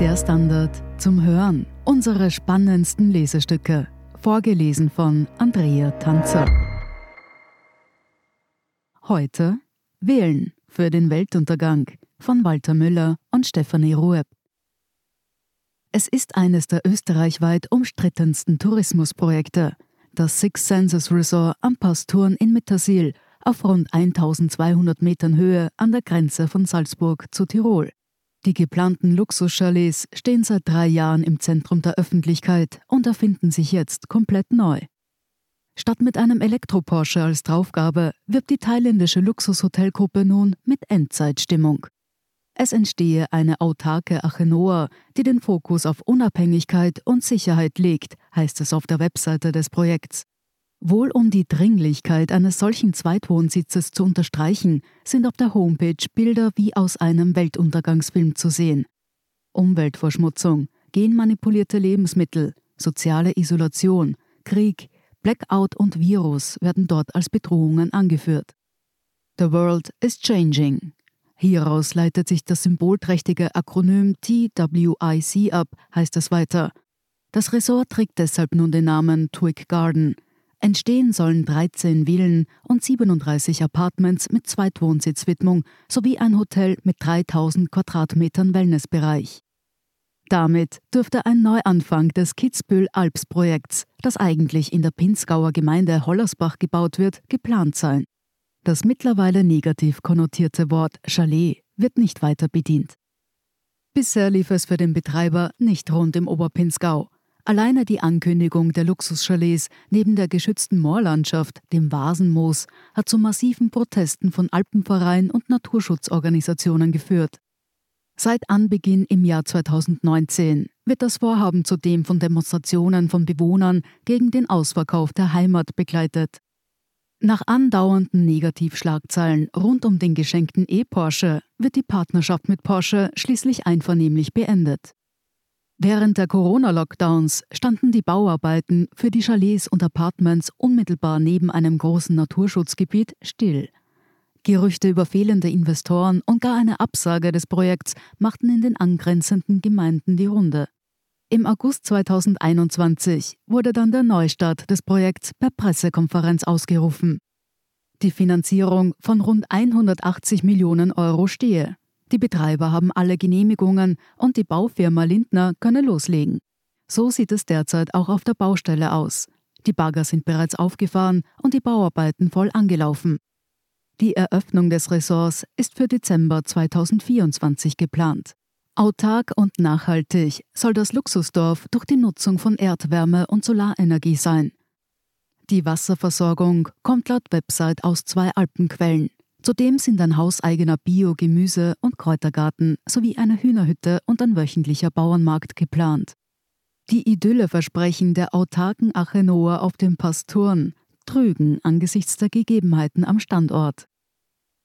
Der Standard zum Hören. Unsere spannendsten Lesestücke. Vorgelesen von Andrea Tanzer. Heute Wählen für den Weltuntergang von Walter Müller und Stefanie Rueb. Es ist eines der österreichweit umstrittensten Tourismusprojekte. Das Six Senses Resort am Pasturen in Mittersil auf rund 1200 Metern Höhe an der Grenze von Salzburg zu Tirol. Die geplanten Luxuschalets stehen seit drei Jahren im Zentrum der Öffentlichkeit und erfinden sich jetzt komplett neu. Statt mit einem Elektro-Porsche als Draufgabe wirbt die thailändische Luxushotelgruppe nun mit Endzeitstimmung. Es entstehe eine autarke Achenoa, die den Fokus auf Unabhängigkeit und Sicherheit legt, heißt es auf der Webseite des Projekts. Wohl um die Dringlichkeit eines solchen Zweitwohnsitzes zu unterstreichen, sind auf der Homepage Bilder wie aus einem Weltuntergangsfilm zu sehen. Umweltverschmutzung, genmanipulierte Lebensmittel, soziale Isolation, Krieg, Blackout und Virus werden dort als Bedrohungen angeführt. The world is changing. Hieraus leitet sich das symbolträchtige Akronym TWIC ab, heißt es weiter. Das Ressort trägt deshalb nun den Namen Twig Garden – Entstehen sollen 13 Villen und 37 Apartments mit Zweitwohnsitzwidmung sowie ein Hotel mit 3000 Quadratmetern Wellnessbereich. Damit dürfte ein Neuanfang des Kitzbühel-Alps-Projekts, das eigentlich in der Pinzgauer Gemeinde Hollersbach gebaut wird, geplant sein. Das mittlerweile negativ konnotierte Wort Chalet wird nicht weiter bedient. Bisher lief es für den Betreiber nicht rund im Oberpinzgau. Alleine die Ankündigung der Luxuschalets neben der geschützten Moorlandschaft, dem Vasenmoos, hat zu massiven Protesten von Alpenvereinen und Naturschutzorganisationen geführt. Seit Anbeginn im Jahr 2019 wird das Vorhaben zudem von Demonstrationen von Bewohnern gegen den Ausverkauf der Heimat begleitet. Nach andauernden Negativschlagzeilen rund um den geschenkten E-Porsche wird die Partnerschaft mit Porsche schließlich einvernehmlich beendet. Während der Corona-Lockdowns standen die Bauarbeiten für die Chalets und Apartments unmittelbar neben einem großen Naturschutzgebiet still. Gerüchte über fehlende Investoren und gar eine Absage des Projekts machten in den angrenzenden Gemeinden die Runde. Im August 2021 wurde dann der Neustart des Projekts per Pressekonferenz ausgerufen. Die Finanzierung von rund 180 Millionen Euro stehe. Die Betreiber haben alle Genehmigungen und die Baufirma Lindner könne loslegen. So sieht es derzeit auch auf der Baustelle aus. Die Bagger sind bereits aufgefahren und die Bauarbeiten voll angelaufen. Die Eröffnung des Ressorts ist für Dezember 2024 geplant. Autark und nachhaltig soll das Luxusdorf durch die Nutzung von Erdwärme und Solarenergie sein. Die Wasserversorgung kommt laut Website aus zwei Alpenquellen. Zudem sind ein hauseigener Bio-, Gemüse- und Kräutergarten sowie eine Hühnerhütte und ein wöchentlicher Bauernmarkt geplant. Die Idylleversprechen der autarken Achenoa auf dem Pasturen trügen angesichts der Gegebenheiten am Standort.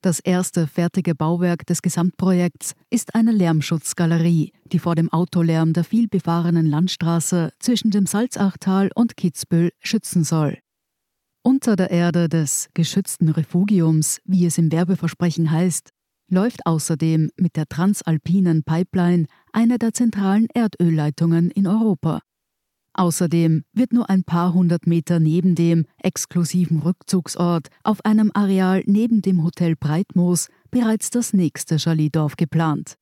Das erste fertige Bauwerk des Gesamtprojekts ist eine Lärmschutzgalerie, die vor dem Autolärm der vielbefahrenen Landstraße zwischen dem Salzachtal und Kitzbühel schützen soll. Unter der Erde des geschützten Refugiums, wie es im Werbeversprechen heißt, läuft außerdem mit der transalpinen Pipeline eine der zentralen Erdölleitungen in Europa. Außerdem wird nur ein paar hundert Meter neben dem exklusiven Rückzugsort auf einem Areal neben dem Hotel Breitmoos bereits das nächste Chaletdorf geplant.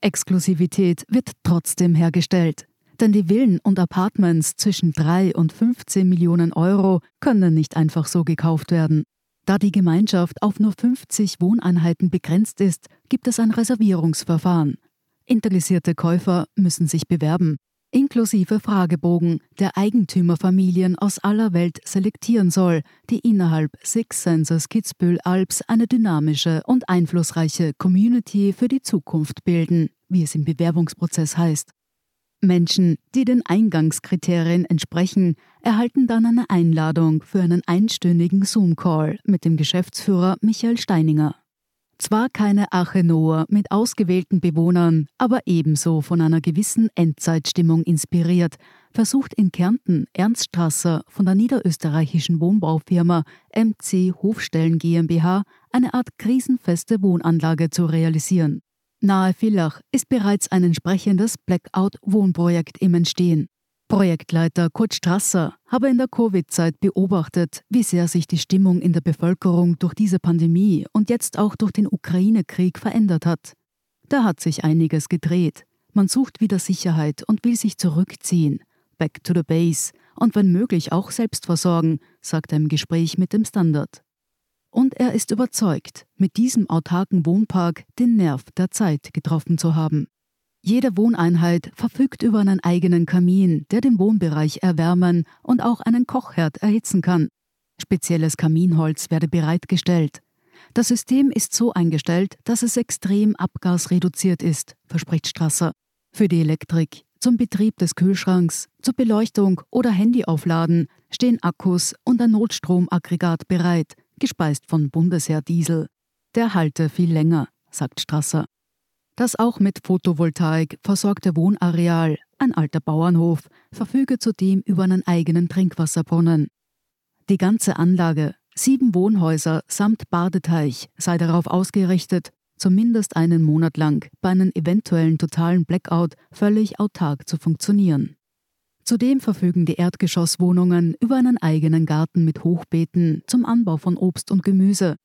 Exklusivität wird trotzdem hergestellt. Denn die Villen und Apartments zwischen 3 und 15 Millionen Euro können nicht einfach so gekauft werden. Da die Gemeinschaft auf nur 50 Wohneinheiten begrenzt ist, gibt es ein Reservierungsverfahren. Interessierte Käufer müssen sich bewerben, inklusive Fragebogen, der Eigentümerfamilien aus aller Welt selektieren soll, die innerhalb Six Senses Kitzbühel Alps eine dynamische und einflussreiche Community für die Zukunft bilden, wie es im Bewerbungsprozess heißt. Menschen, die den Eingangskriterien entsprechen, erhalten dann eine Einladung für einen einstündigen Zoom-Call mit dem Geschäftsführer Michael Steininger. Zwar keine Achenoa mit ausgewählten Bewohnern, aber ebenso von einer gewissen Endzeitstimmung inspiriert, versucht in Kärnten Ernst Strasser von der niederösterreichischen Wohnbaufirma MC Hofstellen GmbH eine Art krisenfeste Wohnanlage zu realisieren. Nahe Villach ist bereits ein entsprechendes Blackout-Wohnprojekt im Entstehen. Projektleiter Kurt Strasser habe in der Covid-Zeit beobachtet, wie sehr sich die Stimmung in der Bevölkerung durch diese Pandemie und jetzt auch durch den Ukraine-Krieg verändert hat. Da hat sich einiges gedreht. Man sucht wieder Sicherheit und will sich zurückziehen. Back to the base und wenn möglich auch selbst versorgen, sagt er im Gespräch mit dem Standard. Und er ist überzeugt, mit diesem autarken Wohnpark den Nerv der Zeit getroffen zu haben. Jede Wohneinheit verfügt über einen eigenen Kamin, der den Wohnbereich erwärmen und auch einen Kochherd erhitzen kann. Spezielles Kaminholz werde bereitgestellt. Das System ist so eingestellt, dass es extrem abgasreduziert ist, verspricht Strasser. Für die Elektrik, zum Betrieb des Kühlschranks, zur Beleuchtung oder Handyaufladen stehen Akkus und ein Notstromaggregat bereit, gespeist von Bundesheer-Diesel. Der halte viel länger, sagt Strasser. Das auch mit Photovoltaik versorgte Wohnareal, ein alter Bauernhof, verfüge zudem über einen eigenen Trinkwasserbrunnen. Die ganze Anlage, sieben Wohnhäuser samt Badeteich, sei darauf ausgerichtet, zumindest einen Monat lang bei einem eventuellen totalen Blackout völlig autark zu funktionieren. Zudem verfügen die Erdgeschosswohnungen über einen eigenen Garten mit Hochbeeten zum Anbau von Obst und Gemüse,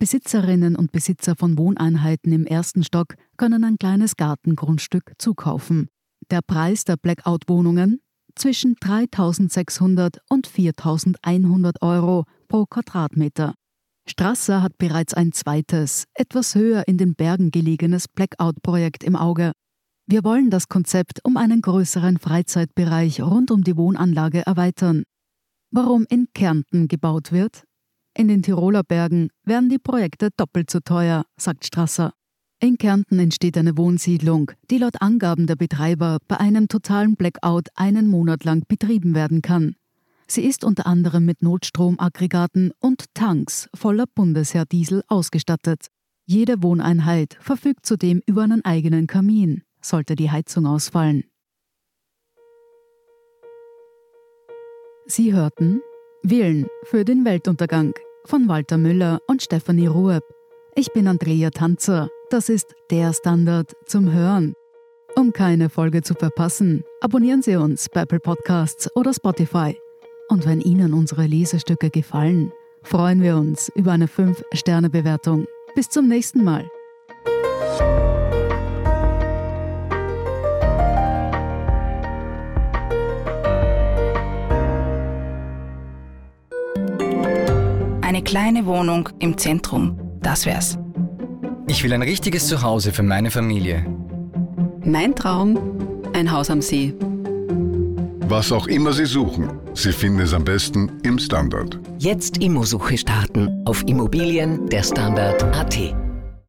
Besitzerinnen und Besitzer von Wohneinheiten im ersten Stock können ein kleines Gartengrundstück zukaufen. Der Preis der Blackout-Wohnungen zwischen 3.600 und 4.100 Euro pro Quadratmeter. Strasser hat bereits ein zweites, etwas höher in den Bergen gelegenes Blackout-Projekt im Auge. Wir wollen das Konzept um einen größeren Freizeitbereich rund um die Wohnanlage erweitern. Warum in Kärnten gebaut wird, in den Tiroler Bergen werden die Projekte doppelt so teuer, sagt Strasser. In Kärnten entsteht eine Wohnsiedlung, die laut Angaben der Betreiber bei einem totalen Blackout einen Monat lang betrieben werden kann. Sie ist unter anderem mit Notstromaggregaten und Tanks voller Bundesheerdiesel ausgestattet. Jede Wohneinheit verfügt zudem über einen eigenen Kamin, sollte die Heizung ausfallen. Sie hörten Willen für den Weltuntergang von Walter Müller und Stefanie Rueb. Ich bin Andrea Tanzer. Das ist der Standard zum Hören. Um keine Folge zu verpassen, abonnieren Sie uns bei Apple Podcasts oder Spotify. Und wenn Ihnen unsere Lesestücke gefallen, freuen wir uns über eine 5-Sterne-Bewertung. Bis zum nächsten Mal. Eine kleine Wohnung im Zentrum, das wär's. Ich will ein richtiges Zuhause für meine Familie. Mein Traum, ein Haus am See. Was auch immer Sie suchen, Sie finden es am besten im Standard. Jetzt Immosuche starten auf Immobilien der Standard.at.